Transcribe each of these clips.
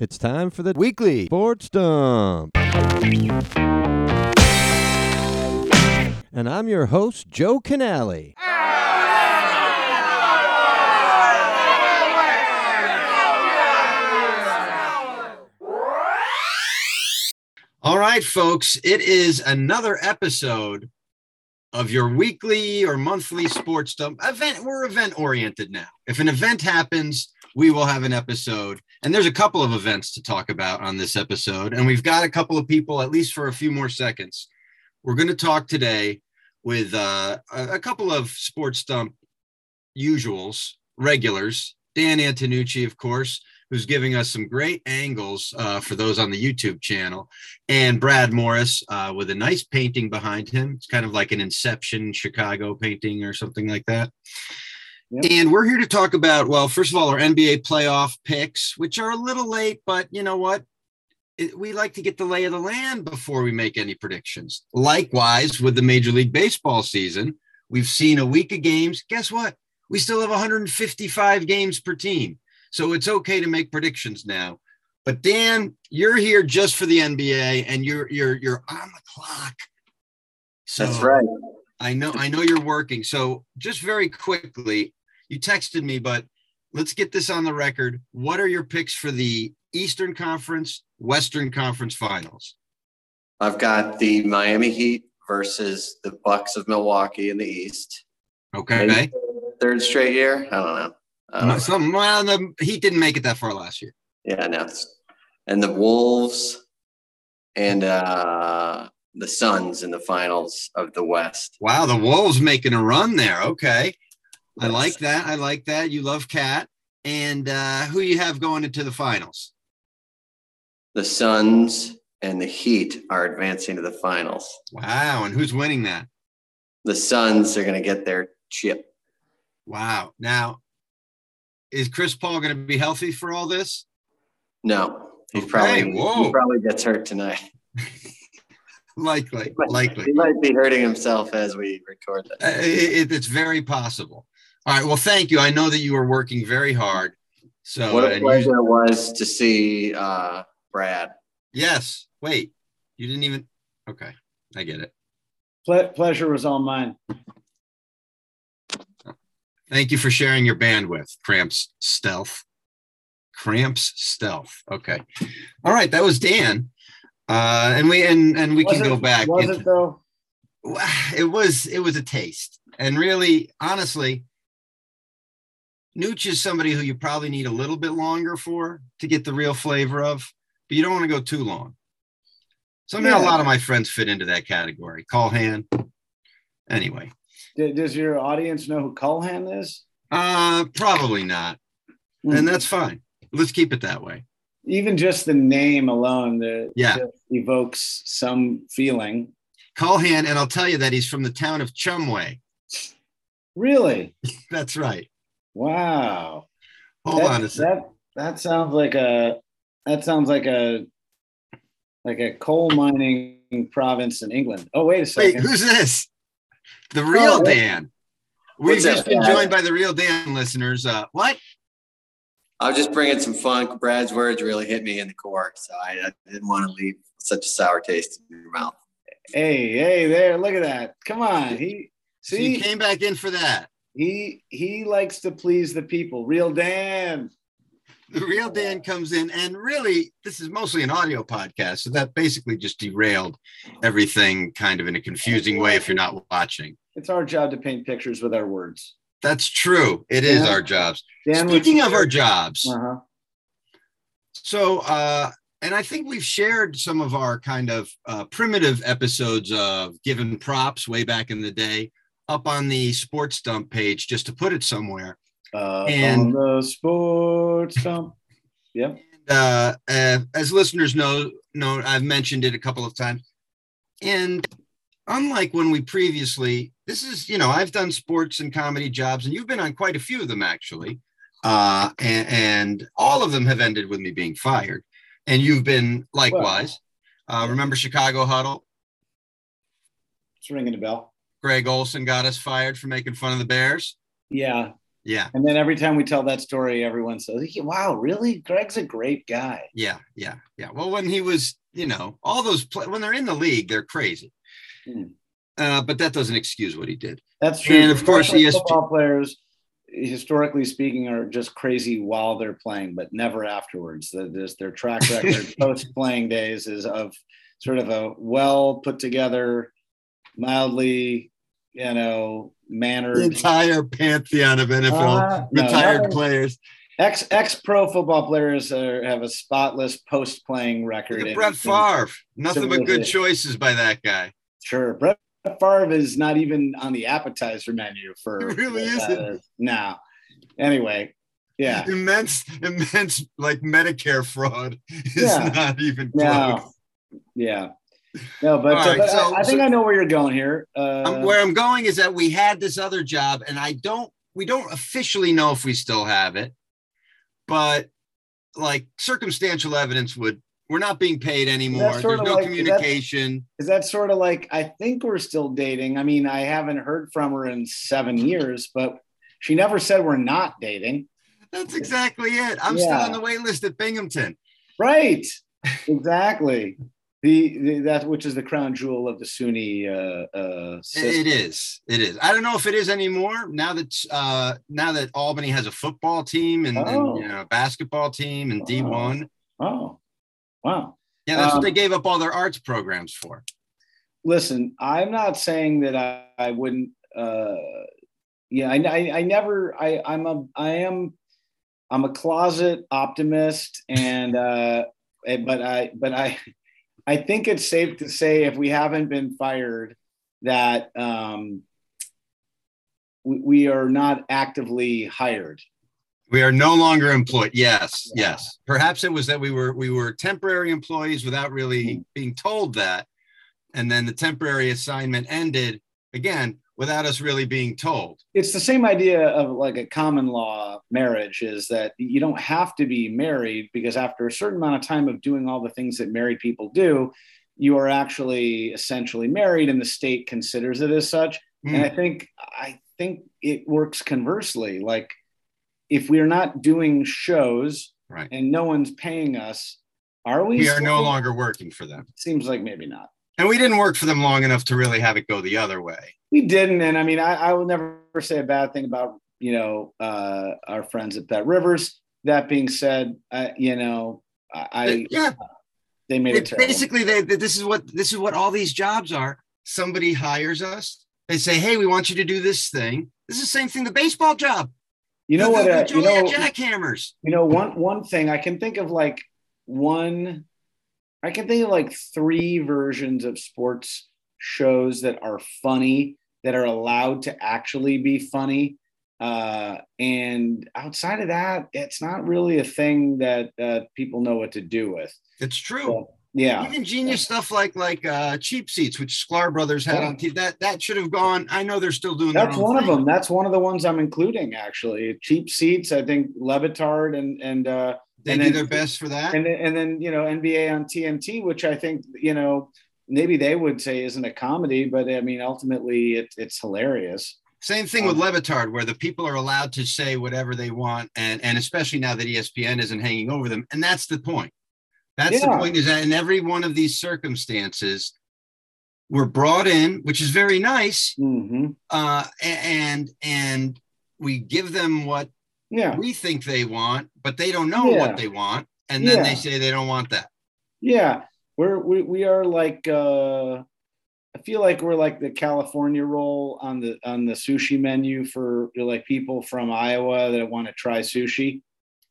It's time for the weekly sports dump. And I'm your host, Joe Canale. All right, folks, it is another episode of your weekly or monthly sports dump event. We're event oriented now. If an event happens, we will have an episode. And there's a couple of events to talk about on this episode. And we've got a couple of people, at least for a few more seconds. We're going to talk today with uh, a couple of sports dump usuals, regulars. Dan Antonucci, of course, who's giving us some great angles uh, for those on the YouTube channel, and Brad Morris uh, with a nice painting behind him. It's kind of like an Inception Chicago painting or something like that. Yep. And we're here to talk about, well, first of all, our NBA playoff picks, which are a little late, but you know what? It- we like to get the lay of the land before we make any predictions. Likewise, with the Major League Baseball season, we've seen a week of games. Guess what? We still have 155 games per team. So it's okay to make predictions now. But Dan, you're here just for the NBA and you're you're you're on the clock. So That's right. I know I know you're working. So just very quickly, you texted me, but let's get this on the record. What are your picks for the Eastern Conference, Western Conference Finals? I've got the Miami Heat versus the Bucks of Milwaukee in the East. Okay. Third straight year? I don't know. I don't know. Well, the Heat didn't make it that far last year. Yeah, no. And the Wolves and uh, the Suns in the finals of the West. Wow, the Wolves making a run there. Okay. I like that. I like that. You love Cat. And uh, who you have going into the finals? The Suns and the Heat are advancing to the finals. Wow. And who's winning that? The Suns are going to get their chip. Wow. Now, is Chris Paul going to be healthy for all this? No, he's Okay, probably whoa. he probably gets hurt tonight. Likely, He likely. He might be hurting himself as we record this. Uh, it- it's very possible. All right. Well, thank you. I know that you are working very hard. So, what a and you- pleasure it was to see uh, Brad. yes. Wait, you didn't even. Okay. I get it. Ple- pleasure was all mine. Thank you for sharing your bandwidth, Cramps Stealth. Cramps Stealth. Okay. All right. That was Dan. Uh, and we and and we Was can it- go back. Was into- it though? it was it was a taste and really honestly nooch is somebody who you probably need a little bit longer for to get the real flavor of but you don't want to go too long somehow a lot of my friends fit into that category call hand anyway does your audience know who Culhan is? uh probably not Hmm. and that's fine let's keep it that way Even just the name alone that Yeah. evokes some feeling. call hand and i'll tell you that he's from the town of chumway Really? that's right Wow. hold that, on a second That that sounds like a that sounds like a like a coal mining province in England. Oh wait a second. Wait, second. who's this? The real Oh, Dan. We've What's just up, been joined by the real Dan listeners. Uh, what? I was just bringing some funk. Brad's words really hit me in the core, so I, I didn't want to leave such a sour taste in your mouth. hey, hey there, look at that. Come on. He So see you came back in for that. He he likes to please the people. Real Dan. The real Dan comes in, and really, this is mostly an audio podcast. So that basically just derailed everything kind of in a confusing way if you're not watching. It's our job to paint pictures with our words. That's true. It is Yeah. our jobs. Dan, Speaking of our jobs, uh-huh. So, uh, and I think we've shared some of our kind of uh, primitive episodes of given props way back in the day up on the sports dump page just to put it somewhere. Uh, And- on the sports dump. Yep. Uh, uh, as listeners know, know, I've mentioned it a couple of times. And unlike when we previously, this is, you know, I've done sports and comedy jobs, and you've been on quite a few of them actually. Uh, and, and all of them have ended with me being fired. And you've been likewise. uh, remember Chicago Huddle? It's ringing a bell. Greg Olsen got us fired for making fun of the Bears. Yeah. Yeah. And then every time we tell that story, everyone says, "Wow, really? Greg's a great guy." Yeah, yeah, yeah. Well, when he was, you know, all those play- when they're in the league, they're crazy. Hmm. Uh, but that doesn't excuse what he did. That's true. And of course, Professional ESP football players, historically speaking, are just crazy while they're playing, but never afterwards. The, their track record post playing days is of sort of a well put together, mildly, you know, the mannered. entire pantheon of NFL Uh, retired nothing- players. Ex ex pro football players are, have a spotless post playing record. Look at in- Brett in- Favre. Nothing but good choices by that guy. Sure, Brett Favre is not even on the appetizer menu for. He really uh, isn't. no. Anyway, yeah. Immense, immense like Medicare fraud is Yeah. not even close. No. Yeah. No, but, All uh, but so- I, I think so- I know where you're going here. Uh, Um, where I'm going is that we had this other job, and I don't, we don't officially know if we still have it, but like circumstantial evidence would, we're not being paid anymore. There's no like- communication. is that sort of like I think we're still dating? I mean, I haven't heard from her in seven years, but she never said we're not dating. That's exactly it. I'm still on the wait list at Binghamton. Right. Exactly. The, the that which is the crown jewel of the SUNY uh, uh, it is. It is. I don't know if it is anymore now that uh now that Albany has a football team and, and, Oh. you know a basketball team and D1. Oh, wow. Yeah, that's Um, what they gave up all their arts programs for. listen, I'm not saying that I, I wouldn't. Uh, yeah, I, I, I never. I, I'm a. I am. I'm a closet optimist, and uh, eh, but I, but I, I think it's safe to say if we haven't been fired, that um, we, we are not actively hired. We are no longer employed. Yes, Yeah. yes. Perhaps it was that we were we were temporary employees without really Mm-hmm. being told that, and then the temporary assignment ended again without us really being told. it's the same idea of like a common law marriage is that you don't have to be married because after a certain amount of time of doing all the things that married people do you are actually essentially married and the state considers it as such Hmm. and i think i think it works conversely like if we're not doing shows Right. and no one's paying us are we We are no longer working for them, seems like maybe not and we didn't work for them long enough to really have it go the other way. We didn't, and I mean, I, I will never say a bad thing about you know uh, our friends at BetRivers. That being said, I, you know, I, yeah, they made it It's basically they, they- this is what this is what all these jobs are somebody hires us they say hey we want you to do this thing this is the same thing the baseball job you know The- what? the- the Uh, you know, jackhammers you know one one thing I can think of like one. I can think of like three versions of sports shows that are funny that are allowed to actually be funny. Uh, and outside of that, it's not really a thing that uh, people know what to do with. it's true So, yeah. even genius stuff like like uh cheap seats which sklar brothers had Yeah. on TV, that that should have gone i know they're still doing That's one of them. That's one of the ones I'm including actually. Cheap seats. I think Le Batard and and uh, they and do then- their best for that and then, and then you know NBA on TNT, which I think you know maybe they would say isn't a comedy, but I mean ultimately it, it's hilarious. Same thing with Um, Le Batard, where the people are allowed to say whatever they want, and and especially now that ESPN isn't hanging over them, and that's the point. That's the point is that in every one of these circumstances, we're brought in, which is very nice, hmm uh, and and we give them what Yeah, we think they want, but they don't know Yeah. what they want, and then they say they don't want that. yeah. We're we, we are like uh, I feel like we're like the California roll on the on the sushi menu for like people from Iowa that want to try sushi,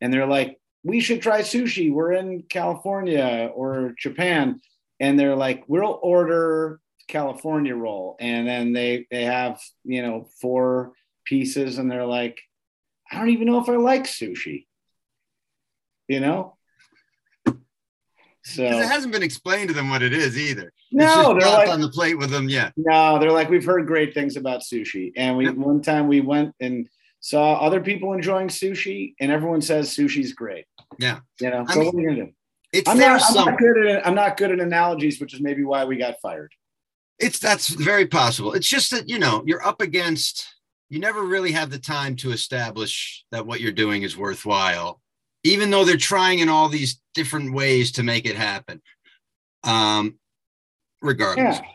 and they're like, we should try sushi. We're in California or Japan, and they're like, we'll order California roll, and then they they have you know four pieces, and they're like, I don't even know if I like sushi, you know. So it hasn't been explained to them what it is either. no, they're like, on the plate with them. Yeah, no, they're like, we've heard great things about sushi. And we one time we went and saw other people enjoying sushi, and everyone says sushi's great. Yeah. You know, I so mean, what are you gonna do? it's I'm not, I'm not good at I'm not good at analogies, which is maybe why we got fired. It's that's very possible. It's just that you know you're up against you never really have the time to establish that what you're doing is worthwhile, even though they're trying in all these different ways to make it happen. Um, regardless. Yeah.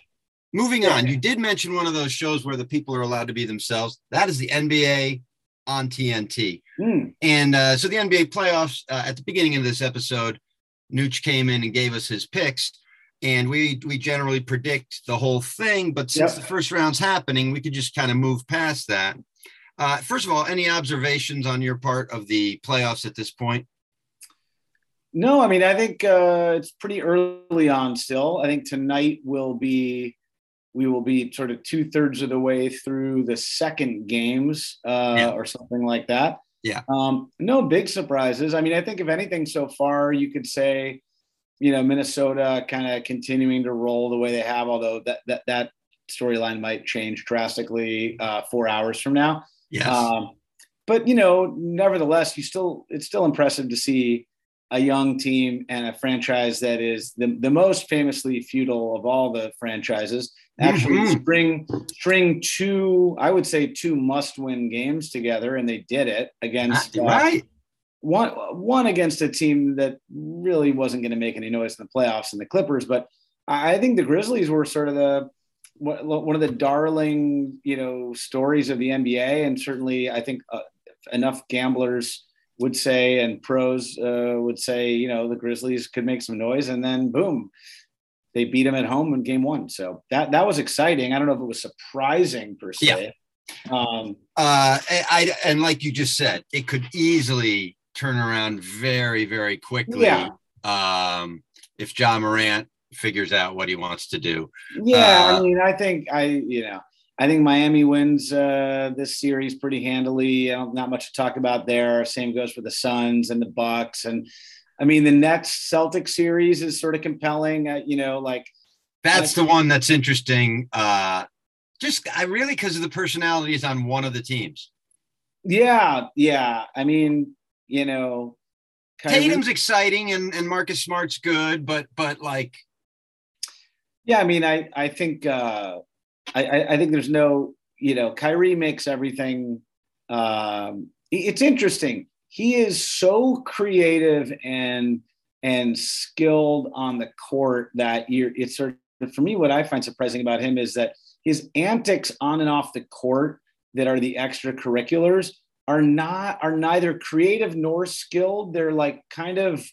Moving on, you did mention one of those shows where the people are allowed to be themselves. That is the NBA on TNT. Hmm. And uh, so the NBA playoffs uh, at the beginning of this episode, Nooch came in and gave us his picks, and we we generally predict the whole thing. But since Yep. the first round's happening, we could just kind of move past that. Uh, first of all, any observations on your part of the playoffs at this point? No, I mean, I think uh, it's pretty early on still. I think tonight will be, we will be sort of two thirds of the way through the second games uh, Yeah. or something like that. Yeah. Um, no big surprises. I mean, I think if anything so far, you could say, you know, Minnesota kind of continuing to roll the way they have, although that, that, that storyline might change drastically uh, four hours from now. Yes. Um, but you know, nevertheless, you still it's still impressive to see a young team and a franchise that is the, the most famously feudal of all the franchises actually Mhm. string string two I would say two must win games together and they did it against uh, right. One one against a team that really wasn't going to make any noise in the playoffs and the Clippers. But I think the Grizzlies were sort of the one of the darling you know stories of the NBA, and certainly I think uh, enough gamblers would say and pros uh, would say you know the Grizzlies could make some noise, and then boom. They beat them at home in game one, so that that was exciting. I don't know if it was surprising per se. Um, Uh, I, I and like you just said, it could easily turn around very, very quickly. Yeah. Um, if Ja Morant figures out what he wants to do. Yeah, Uh, I mean, I think I, you know, I think Miami wins uh, this series pretty handily. Not much to talk about there. Same goes for the Suns and the Bucks, and I mean, the Nets Celtic series is sort of compelling. Uh, you know, like That's the one that's interesting. Uh, just I really because of the personalities on one of the teams. yeah, yeah. I mean, you know, Tatum's exciting and, and Marcus Smart's good, but but like Yeah, I mean, I I think uh, I I I think there's no you know Kyrie makes everything. Um, it's interesting. He is so creative and and skilled on the court that you're. It's sort of for me. What I find surprising about him is that his antics on and off the court that are the extracurriculars are not are neither creative nor skilled. They're like kind of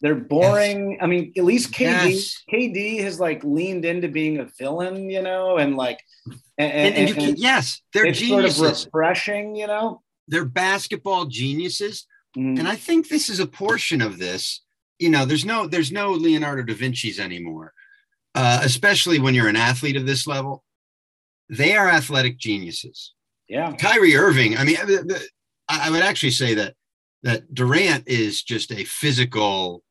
they're boring. I mean, at least KD Yes. KD has like leaned into being a villain, you know, and like and, and, and you and- can, yes, they're it's sort of refreshing, you know. they're basketball geniuses. Mhm. and i think this is a portion of this you know there's no there's no leonardo da vinci's anymore uh, especially when you're an athlete of this level they are athletic geniuses yeah, kyrie irving i mean i would actually say that that durant is just a physical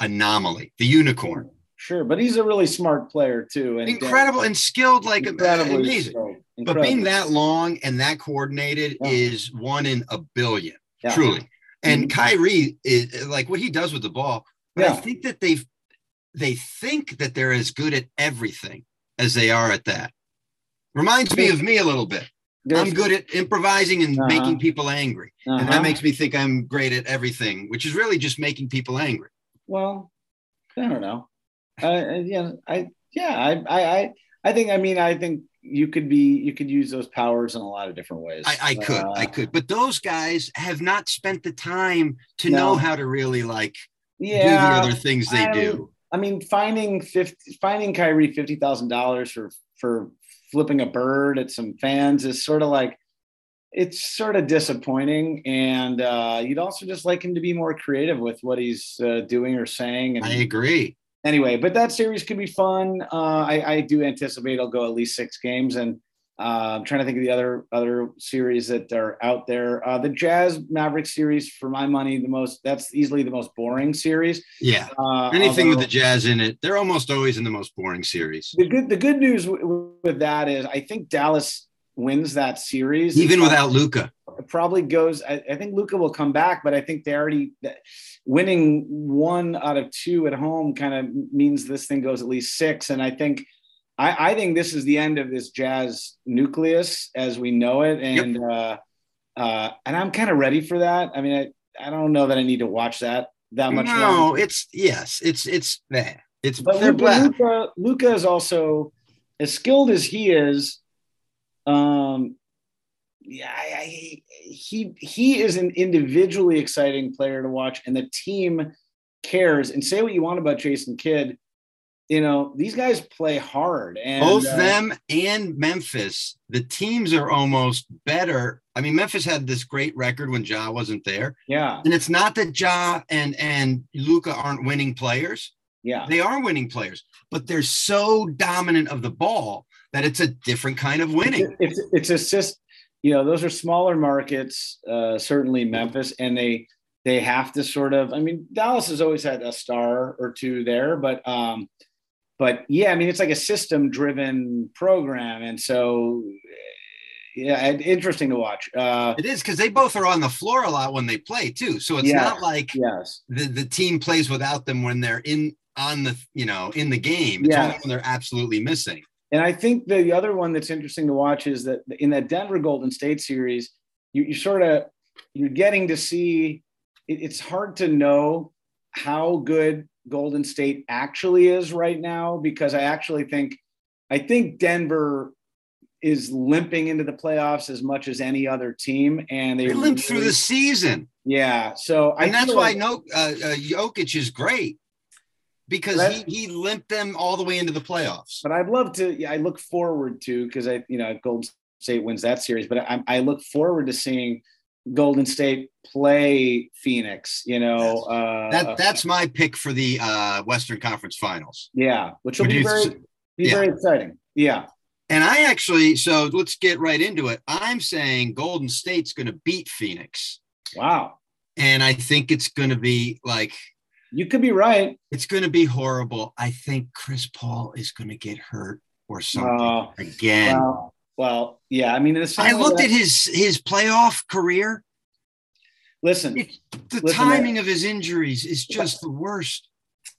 anomaly the unicorn sure, but he's a really smart player too, and incredible and skilled like amazing so- but being that long and that coordinated Yeah. is one in a billion Yeah. truly. And Mhm. Kyrie is like what he does with the ball. But I think that they they think that they're as good at everything as they are at that. Reminds me of me a little bit. There's- I'm good at improvising and Uh-huh. making people angry. And uh-huh. that makes me think I'm great at everything, which is really just making people angry. well, I don't know. Uh, yeah, I yeah, I, I I I think I mean I think you could be you could use those powers in a lot of different ways. I, I could, Uh, I could. But those guys have not spent the time to No. know how to really like yeah, do the other things they I do. I mean, finding fifty, finding Kyrie fifty thousand dollars for for flipping a bird at some fans is sort of like it's sort of disappointing, and uh, you'd also just like him to be more creative with what he's uh, doing or saying. And I agree. anyway, but that series could be fun. Uh, I, I do anticipate it'll go at least six games, and uh, I'm trying to think of the other other series that are out there. Uh, the Jazz Maverick series, for my money, the most that's easily the most boring series. Yeah. Uh, Anything with the jazz in it, they're almost always in the most boring series. the good the good news w- with that is I think Dallas wins that series Even without Luka. It probably goes. I, I think Luka will come back, but I think they already winning one out of two at home kind of means this thing goes at least six. And I think I, I think this is the end of this Jazz nucleus as we know it, and yep. uh, uh, and I'm kind of ready for that. I mean, I, I don't know that I need to watch that that much. No, longer. it's yes, it's it's bad. It's but Luca, Luka is also as skilled as he is. Um, yeah, I, I, he he is an individually exciting player to watch, and the team cares. And say what you want about Jason Kidd, you know these guys play hard, and both uh, them and Memphis, the teams are almost better. I mean, Memphis had this great record when Ja wasn't there. Yeah, and it's not that Ja and and Luka aren't winning players. Yeah, they are winning players, but they're so dominant of the ball that it's a different kind of winning. It's it's, it's a you know those are smaller markets uh, certainly memphis and they they have to sort of i mean dallas has always had a star or two there but um but yeah i mean it's like a system driven program and so yeah interesting to watch uh it is because they both are on the floor a lot when they play too so it's not like yes the, the team plays without them when they're in on the you know in the game it's yeah. only when they're absolutely missing and I think the other one that's interesting to watch is that in that Denver Golden State series, you, you sort of you're getting to see. It, it's hard to know how good Golden State actually is right now because I actually think I think Denver is limping into the playoffs as much as any other team, and they, they limp through the season. Yeah, so and I that's why like, no uh, uh, Jokic is great because he, he limped them all the way into the playoffs. But I'd love to. I look forward to because I you know Golden State wins that series, but I, I look forward to seeing Golden State play Phoenix. You know, uh, that that's my pick for the uh, Western Conference Finals. Yeah, which will be very be yeah. very exciting. Yeah. And I actually, so let's get right into it. I'm saying Golden State's going to beat Phoenix. Wow. And I think it's going to be like you could be right. It's going to be horrible. I think Chris Paul is going to get hurt or something uh, again. Well, well, yeah. I mean, I looked that, at his his playoff career. Listen, it, the listen, timing of his injuries is just the worst.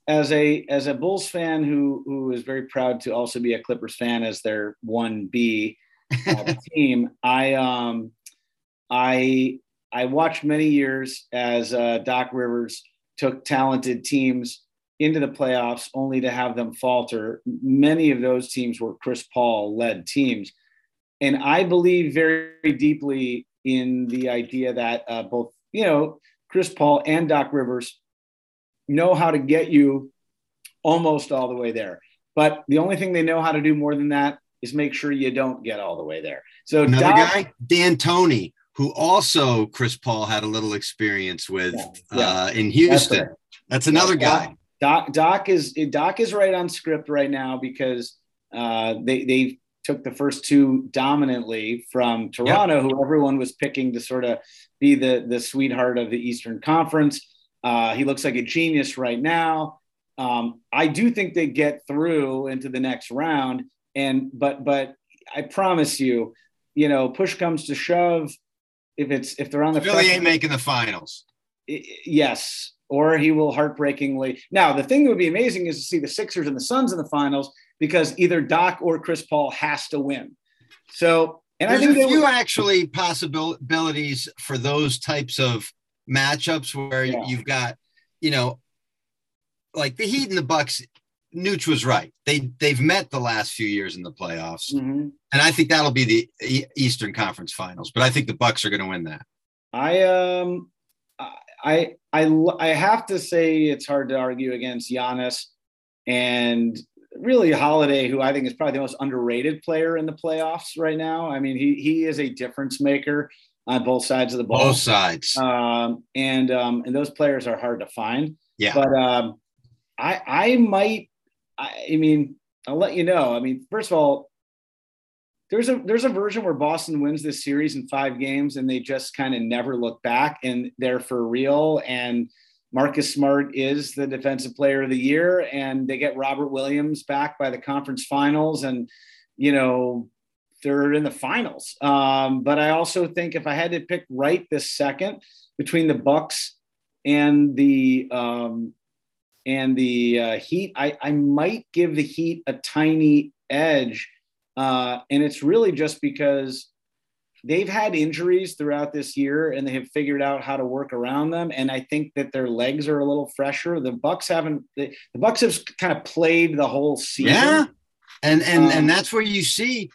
As a as a Bulls fan who who is very proud to also be a Clippers fan as their one B uh, team, I um I I watched many years as uh, Doc Rivers took talented teams into the playoffs only to have them falter. Many of those teams were Chris Paul led teams. And I believe very deeply in the idea that uh, both, you know, Chris Paul and Doc Rivers know how to get you almost all the way there. But the only thing they know how to do more than that is make sure you don't get all the way there. So another Doc, guy, D'Antoni, who also Chris Paul had a little experience with yeah, yeah. Uh, in Houston. That's, right. That's another guy. Doc, Doc is Doc is right on script right now because uh, they they took the first two dominantly from Toronto, yep. who everyone was picking to sort of be the the sweetheart of the Eastern Conference. Uh, he looks like a genius right now. Um, I do think they get through into the next round, and but but I promise you, you know, push comes to shove, if it's if they're on the Philly ain't making the finals. Yes, or he will heartbreakingly. Now, the thing that would be amazing is to see the Sixers and the Suns in the finals because either Doc or Chris Paul has to win. So, and There's I think there are a few actually possibilities for those types of matchups where yeah. you've got, you know, like the Heat and the Bucks Nooch was right. They they've met the last few years in the playoffs, mm-hmm. and I think that'll be the Eastern Conference Finals. But I think the Bucks are going to win that. I um, I I I have to say it's hard to argue against Giannis and really Holiday, who I think is probably the most underrated player in the playoffs right now. I mean, he he is a difference maker on both sides of the ball. Both sides. Um, and um, and those players are hard to find. Yeah. But um, I I might I, I mean, I'll let you know. I mean, first of all, there's a there's a version where Boston wins this series in five games and they just kind of never look back and they're for real. And Marcus Smart is the defensive player of the year, and they get Robert Williams back by the conference finals, and you know they're in the finals. Um, but I also think if I had to pick right this second between the Bucks and the um, and the uh, Heat, I, I might give the Heat a tiny edge. Uh, and it's really just because they've had injuries throughout this year and they have figured out how to work around them. And I think that their legs are a little fresher. The Bucks haven't. The, the Bucks have kind of played the whole season. Yeah, and and Um, and that's where you see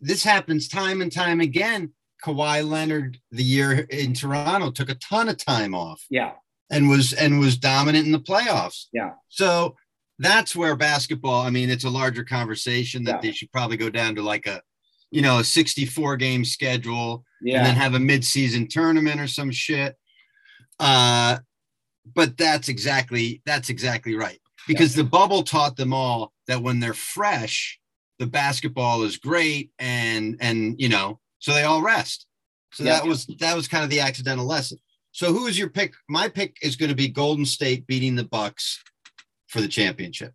this happens time and time again. Kawhi Leonard, the year in Toronto, took a ton of time off Yeah. and was and was dominant in the playoffs. Yeah. So that's where basketball. I mean, it's a larger conversation that Yeah. they should probably go down to like a, you know, a 64 game schedule Yeah. and then have a mid-season tournament or some shit. Uh, but that's exactly that's exactly right because the bubble taught them all that when they're fresh, the basketball is great and and you know so they all rest. So Yeah. that was that was kind of the accidental lesson. So who is your pick? My pick is going to be Golden State beating the Bucks for the championship.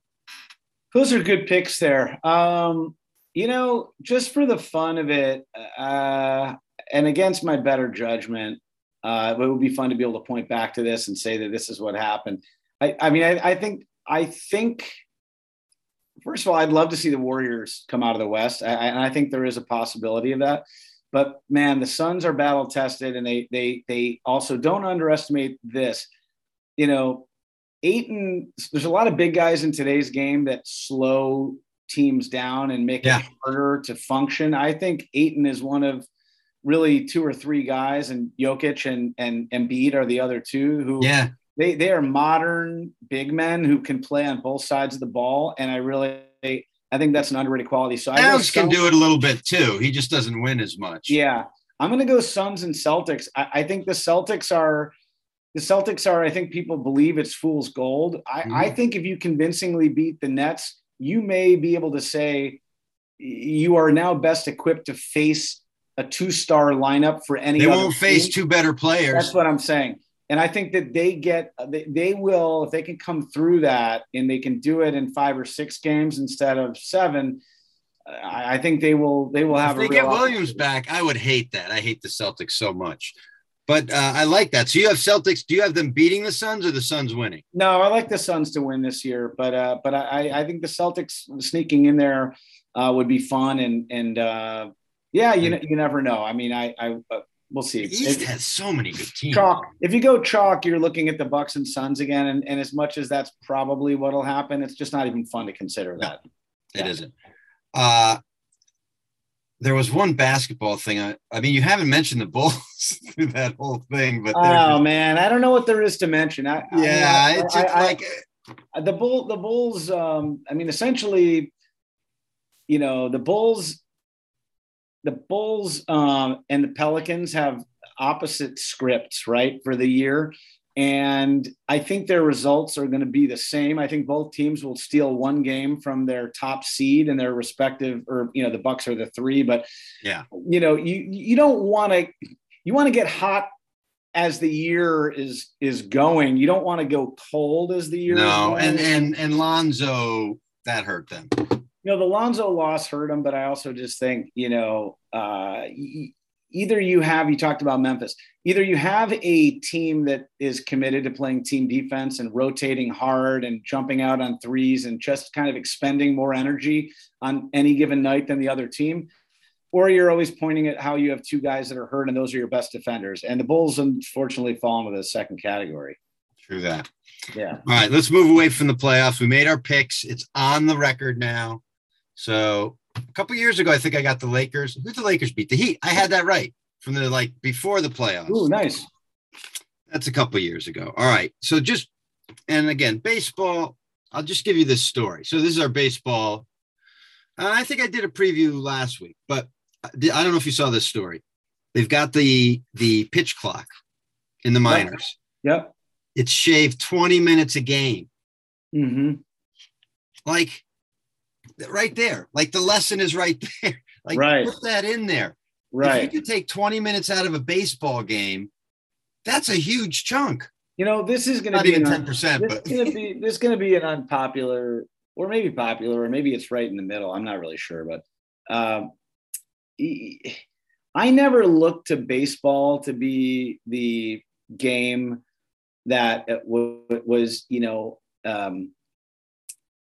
Those are good picks there. Um, you know, just for the fun of it, uh, and against my better judgment, uh, it would be fun to be able to point back to this and say that this is what happened. I, I mean, I, I think, I think, first of all, I'd love to see the Warriors come out of the West, I, and I think there is a possibility of that. But man, the Suns are battle tested, and they they they also don't underestimate this. You know, Ayton, there's a lot of big guys in today's game that slow teams down and make Yeah. it harder to function. I think Ayton is one of really two or three guys, and Jokic and and Embiid are the other two who Yeah, they they are modern big men who can play on both sides of the ball, and I really I think that's an underrated quality. So Alex can do it a little bit too. He just doesn't win as much. yeah, I'm going to go Suns and Celtics. I, I think the Celtics are the Celtics are. I think people believe it's fool's gold. I, Mhm. I think if you convincingly beat the Nets, you may be able to say you are now best equipped to face a two-star lineup for any. They won't face team. two better players. That's what I'm saying. And I think that they get, they, they will, if they can come through that and they can do it in five or six games instead of seven, I, I think they will, they will have if they get Williams back, I would hate that. I hate the Celtics so much. But uh, I like that. So you have Celtics. Do you have them beating the Suns or the Suns winning? No, I like the Suns to win this year, but, uh, but I, I think the Celtics sneaking in there uh, would be fun. And, and uh, yeah, you, you never know. I mean, I, I, uh, we'll see. The East It- has so many good teams. chalk. If you go chalk, you're looking at the Bucks and Suns again, and, and as much as that's probably what'll happen, it's just not even fun to consider that. It Yeah. isn't. Uh, there was one basketball thing. I, I mean, you haven't mentioned the Bulls through that whole thing, but Oh just- man, I don't know what there is to mention. I, I mean, yeah, I- it's I- just I- like the bull, the Bulls. Um, I mean, essentially, you know, the Bulls, the Bulls, um, and the Pelicans have opposite scripts, right, for the year. And I think their results are going to be the same. I think both teams will steal one game from their top seed and their respective, or you know, the Bucks are the three. But Yeah. you know, you you don't want to, you want to get hot as the year is is going. You don't want to go cold as the year. is no, going. and and and Lonzo that hurt them. you know the Lonzo loss hurt them, but I also just think you know uh, either you have you talked about Memphis, either you have a team that is committed to playing team defense and rotating hard and jumping out on threes and just kind of expending more energy on any given night than the other team. Or you're always pointing at how you have two guys that are hurt and those are your best defenders. And the Bulls unfortunately fall into the second category. True that. Yeah. All right, let's move away from the playoffs. We made our picks. It's on the record now. So a couple years ago, I think I got the Lakers. Who'd the Lakers beat? The Heat. I had that right from the like before the playoffs. Ooh, nice. That's a couple years ago. All right. So just and again, baseball. I'll just give you this story. So this is our baseball. Uh, I think I did a preview last week, but I don't know if you saw this story. They've got the the pitch clock in the minors. Yep. It's shaved 20 minutes a game. Mm-hmm. Like right there. Like the lesson is right there. Like Right. put that in there. Right. If you could take 20 minutes out of a baseball game, that's a huge chunk. You know, this is going to be even 10%, this but is going to be this is going to be an unpopular, or maybe popular, or maybe it's right in the middle. I'm not really sure, but um, I never looked to baseball to be the game that w- was, you know, um,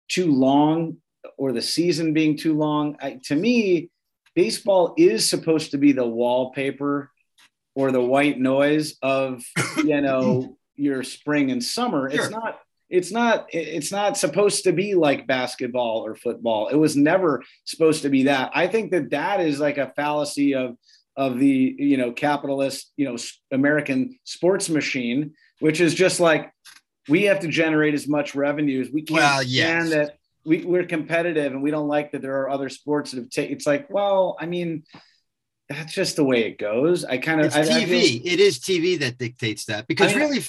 too long or the season being too long. I, to me, baseball is supposed to be the wallpaper or the white noise of you know your spring and summer. Sure. It's not. It's not. It's not supposed to be like basketball or football. It was never supposed to be that. I think that that is like a fallacy of of the you know capitalist you know American sports machine, which is just like we have to generate as much revenue as we can. Well, yes. And that we, we're competitive and we don't like that there are other sports that have taken. It's like, well, I mean, that's just the way it goes. I kind of It's I, I TV. feel- it is TV that dictates that because I mean, really,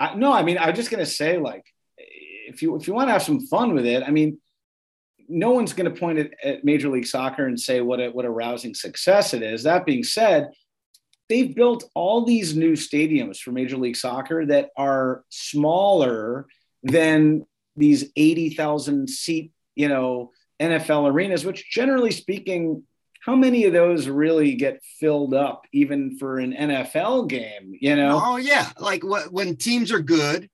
I, no, I mean, I'm just gonna say, like, if you if you want to have some fun with it, I mean, no one's gonna point it at Major League Soccer and say what a what a rousing success it is. That being said, they've built all these new stadiums for Major League Soccer that are smaller than these eighty thousand seat, you know, NFL arenas, which generally speaking. How many of those really get filled up, even for an NFL game? You know, oh yeah, like what, when teams are good,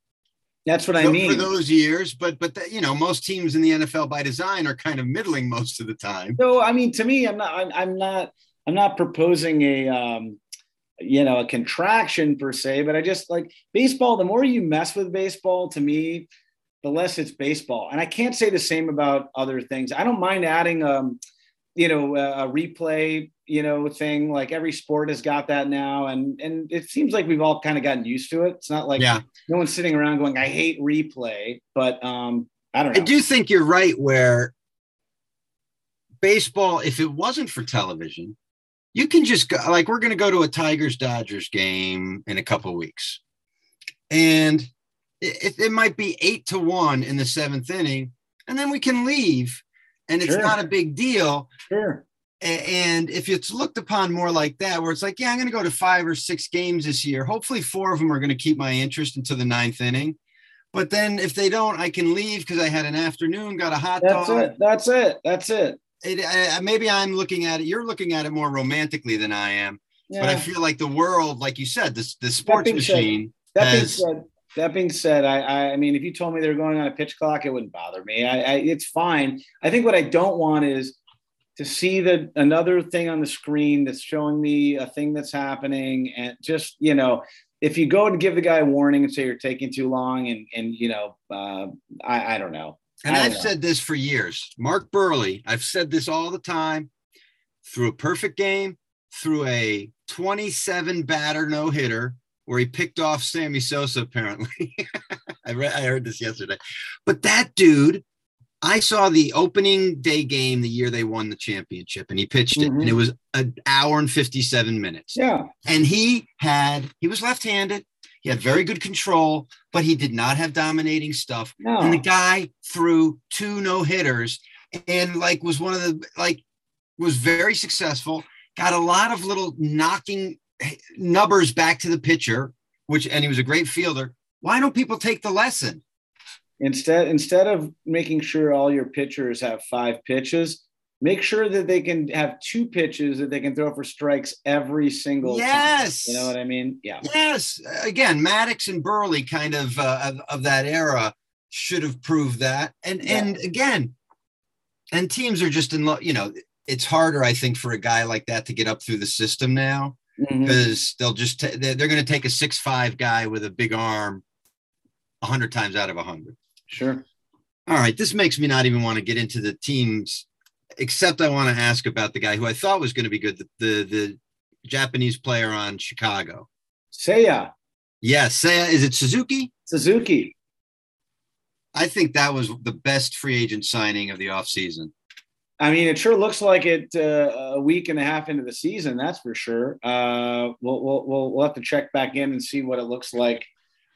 that's what I mean. for those years. But but the, you know, most teams in the NFL by design are kind of middling most of the time. So I mean, to me, I'm not. I'm, I'm not. I'm not proposing a, um, you know, a contraction per se, but I just like baseball. The more you mess with baseball, to me, the less it's baseball. And I can't say the same about other things. I don't mind adding, um, you know, a, replay, you know, thing. Like every sport has got that now, and and it seems like we've all kind of gotten used to it. It's not like Yeah. no one's sitting around going, "I hate replay," but um, I don't I do think you're right. Where baseball, if it wasn't for television, you can just go. Like we're going to go to a Tigers Dodgers game in a couple weeks, and it, it, might be eight to one in the seventh inning, and then we can leave, and it's Sure. not a big deal. Sure. And if it's looked upon more like that, where it's like, yeah, I'm going to go to five or six games this year. Hopefully, four of them are going to keep my interest into the ninth inning. But then if they don't, I can leave because I had an afternoon, got a hot That's dog. it. That's it. That's it. It, I, maybe I'm looking at it. You're looking at it more romantically than I am. Yeah. But I feel like the world, like you said, this the sports being said- machine. that being said, that being said, I, I, I mean, if you told me they were going on a pitch clock, it wouldn't bother me. I, I, it's fine. I think what I don't want is to see the another thing on the screen that's showing me a thing that's happening, and just you know, if you go and give the guy a warning and say you're taking too long, and and you know, uh, I, I don't know. And I I've know. said this for years. Mark Buehrle, I've said this all the time through a perfect game, through a 27 batter no hitter where he picked off Sammy Sosa, apparently. I, read, I heard this yesterday. But that dude, I saw the opening day game the year they won the championship and he pitched it, Mhm. and it was an hour and 57 minutes. Yeah, And he had, he was left handed. He had very good control, but he did not have dominating stuff no, and the guy threw two no hitters and like was one of the like was very successful got a lot of little knocking numbers back to the pitcher which and he was a great fielder. Why don't people take the lesson? Instead instead of making sure all your pitchers have five pitches make sure that they can have two pitches that they can throw for strikes every single yes. Time you know what i mean? Yeah. Yes. Again maddux and buehrle kind of uh, of, of that era should have proved that. And Yeah. and again and teams are just in love you know it's harder i think for a guy like that to get up through the system now Mhm. because they'll just ta- they're, they're going to take a six five guy with a big arm a hundred times out of a hundred. sure All right, this makes me not even want to get into the teams, except I want to ask about the guy who I thought was going to be good, the the, the Japanese player on Chicago. Seiya Yes, Seiya, is it Suzuki? Suzuki. I think that was the best free agent signing of the offseason. I mean, it sure looks like it uh, a week and a half into the season. That's for sure. Uh, we'll, we'll we'll we'll have to check back in and see what it looks like.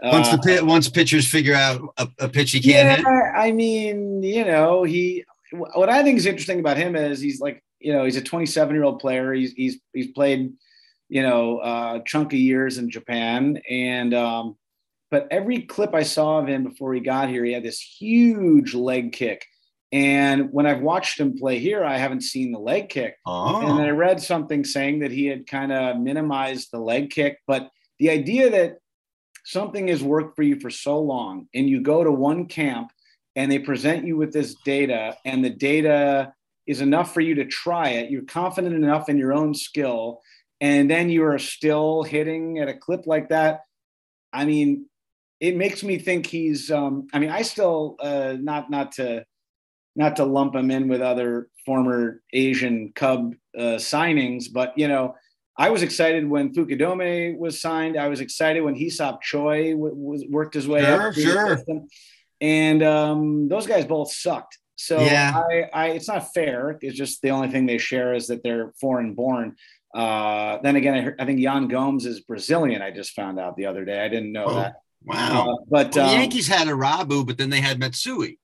Once the Uh, pit, once pitchers figure out a, a pitch he can't hit. I mean, you know, he. What I think is interesting about him is he's like, you know, he's a 27 year old player. He's he's he's played, you know, uh, chunk of years in Japan, and um, but every clip I saw of him before he got here, he had this huge leg kick. And when I've watched him play here, I haven't seen the leg kick. And I Oh, read something saying that he had kind of minimized the leg kick, but the idea that something has worked for you for so long and you go to one camp and they present you with this data, and the data is enough for you to try it. You're confident enough in your own skill, and then you are still hitting at a clip like that. I mean, it makes me think he's. Um, I mean, I still uh, not not to not to lump him in with other former Asian Cub uh, signings, but you know, I was excited when Fukudome was signed. I was excited when Hee-seop Choi w- was worked his way Sure, up. sure. And um, those guys both sucked. So Yeah. I, I, it's not fair. It's just the only thing they share is that they're foreign born. Uh, then again, I, heard, I think Yan Gomes is Brazilian. I just found out the other day. I didn't know Oh, that. Wow. Uh, but Well, the um, Yankees had Irabu, but then they had Matsui.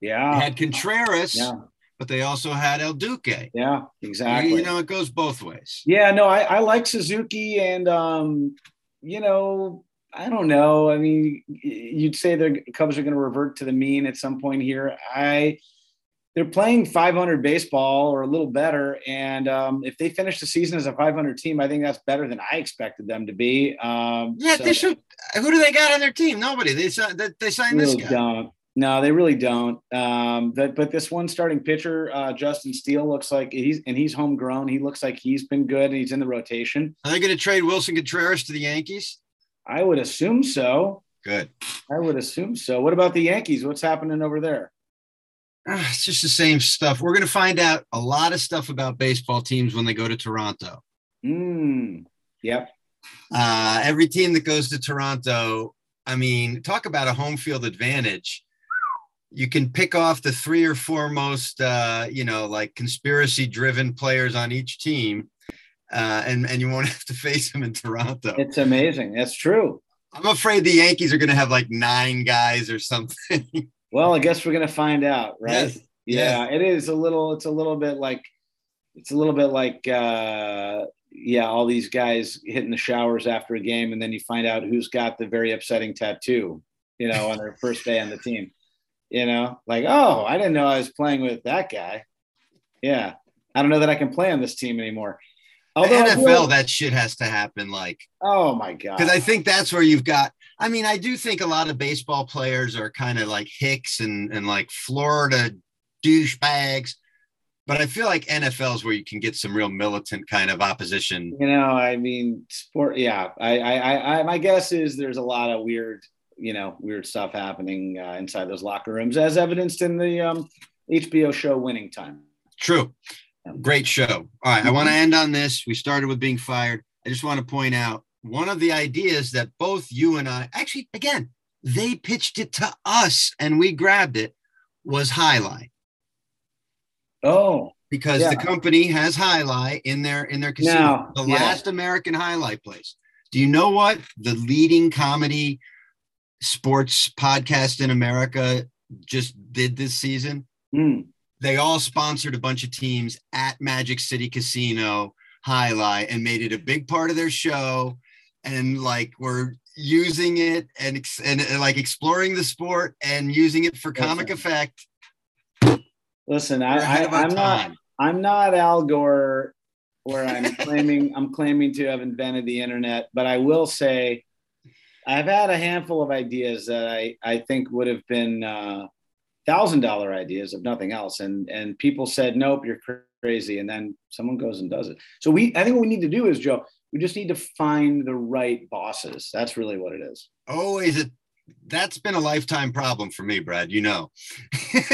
They yeah, had Contreras, yeah, but they also had El Duque. yeah, exactly. You, you know, it goes both ways. Yeah, no, I, I like Suzuki, and um, you know, I don't know. I mean, you'd say the Cubs are going to revert to the mean at some point here. I they're playing 500 baseball or a little better, and um, if they finish the season as a 500 team, I think that's better than I expected them to be. Um, Yeah, so they should. Who do they got on their team? Nobody. They signed. They, they signed this guy. don't. No, they really don't. Um, but but this one starting pitcher, uh, Justin Steele, looks like he's and he's homegrown. He looks like he's been good. And he's in the rotation. Are they going to trade Willson Contreras to the Yankees? I would assume so. Good. I would assume so. What about the Yankees? What's happening over there? Ah, it's just the same stuff. We're going to find out a lot of stuff about baseball teams when they go to Toronto. Hmm. Yep. Uh, every team that goes to Toronto, I mean, talk about a home field advantage. You can pick off the three or four most, uh, you know, like conspiracy driven players on each team, uh, and, and you won't have to face them in Toronto. It's amazing. That's true. I'm afraid the Yankees are going to have like nine guys or something. Well, I guess we're gonna find out, right? Yes. Yeah, it is a little. It's a little bit like. It's a little bit like. uh yeah, all these guys hitting the showers after a game, and then you find out who's got the very upsetting tattoo, you know, on their first day on the team. You know, like, oh, I didn't know I was playing with that guy. Yeah, I don't know that I can play on this team anymore. The Although I NFL, will- that shit has to happen. Like, oh my god, because I think that's where you've got. I mean, I do think a lot of baseball players are kind of like Hicks and and like Florida douchebags, but I feel like NFL is where you can get some real militant kind of opposition. you know, I mean, sport. Yeah, I, I, I, I my guess is there's a lot of weird, you know, weird stuff happening uh, inside those locker rooms, as evidenced in the um, HBO show Winning Time. True. Great show. All right. I want to end on this. We started with being fired. I just want to point out one of the ideas that both you and I actually, again, they pitched it to us and we grabbed it was jai alai Oh, because Yeah. the company has jai alai in their in their casino, Now, the yeah. last American jai alai place. Do you know what the leading comedy sports podcast in America just did this season? hmm. they all sponsored a bunch of teams at Magic City Casino jai alai and made it a big part of their show. And like we're using it and, ex- and, uh, like exploring the sport and using it for comic Listen. effect. listen, I, I, i'm not. I'm not Al Gore, where I'm claiming, I'm claiming to have invented the internet, but I will say, I've had a handful of ideas that I, I think would have been uh, thousand dollar ideas if nothing else, and and people said nope, you're crazy, and then someone goes and does it. So we, I think what we need to do is Joe, we just need to find the right bosses. That's really what it is. Always a that's been a lifetime problem for me, Brad. You know.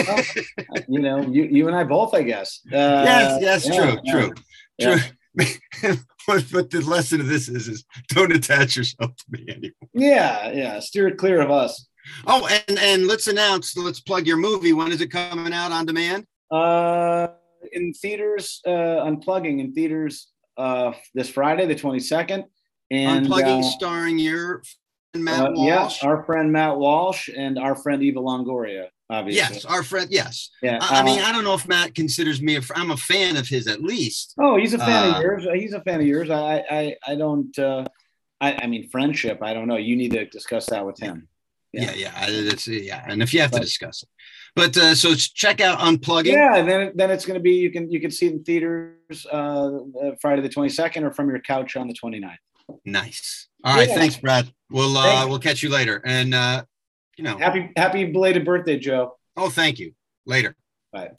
Well, You know, you you and I both, I guess. Uh, yes, yes, yeah, true, yeah. true, Yeah. true. but, but the lesson of this is, is don't attach yourself to me anymore. Yeah, yeah. Steer it clear of us. Oh, and and let's announce, let's plug your movie. When is it coming out on demand? Uh, in theaters, uh, unplugging in theaters uh, this Friday, the twenty second, and Unplugging, uh, starring your friend Matt uh, yeah, our friend Matt Walsh and our friend Eva Longoria, obviously. yes, our friend. Yes, Yeah. I, I mean, uh, I don't know if Matt considers me. A, fr- I'm a fan of his, at least. oh, he's a fan uh, of yours. He's a fan of yours. I, I, I don't. Uh, I, I mean, friendship. I don't know. You need to discuss that with him. Yeah, Yeah. yeah, it's, yeah. And if you have to discuss it, but uh, so it's- check out unplugging. Yeah, then then it's going to be you can you can see it in theaters uh, uh, Friday the twenty second or from your couch on the 29th. Nice. All right, Yeah. thanks, Brad. We'll uh, Thanks. we'll catch you later. And uh, you know. Happy happy belated birthday, Joe. Oh, thank you. Later. Bye.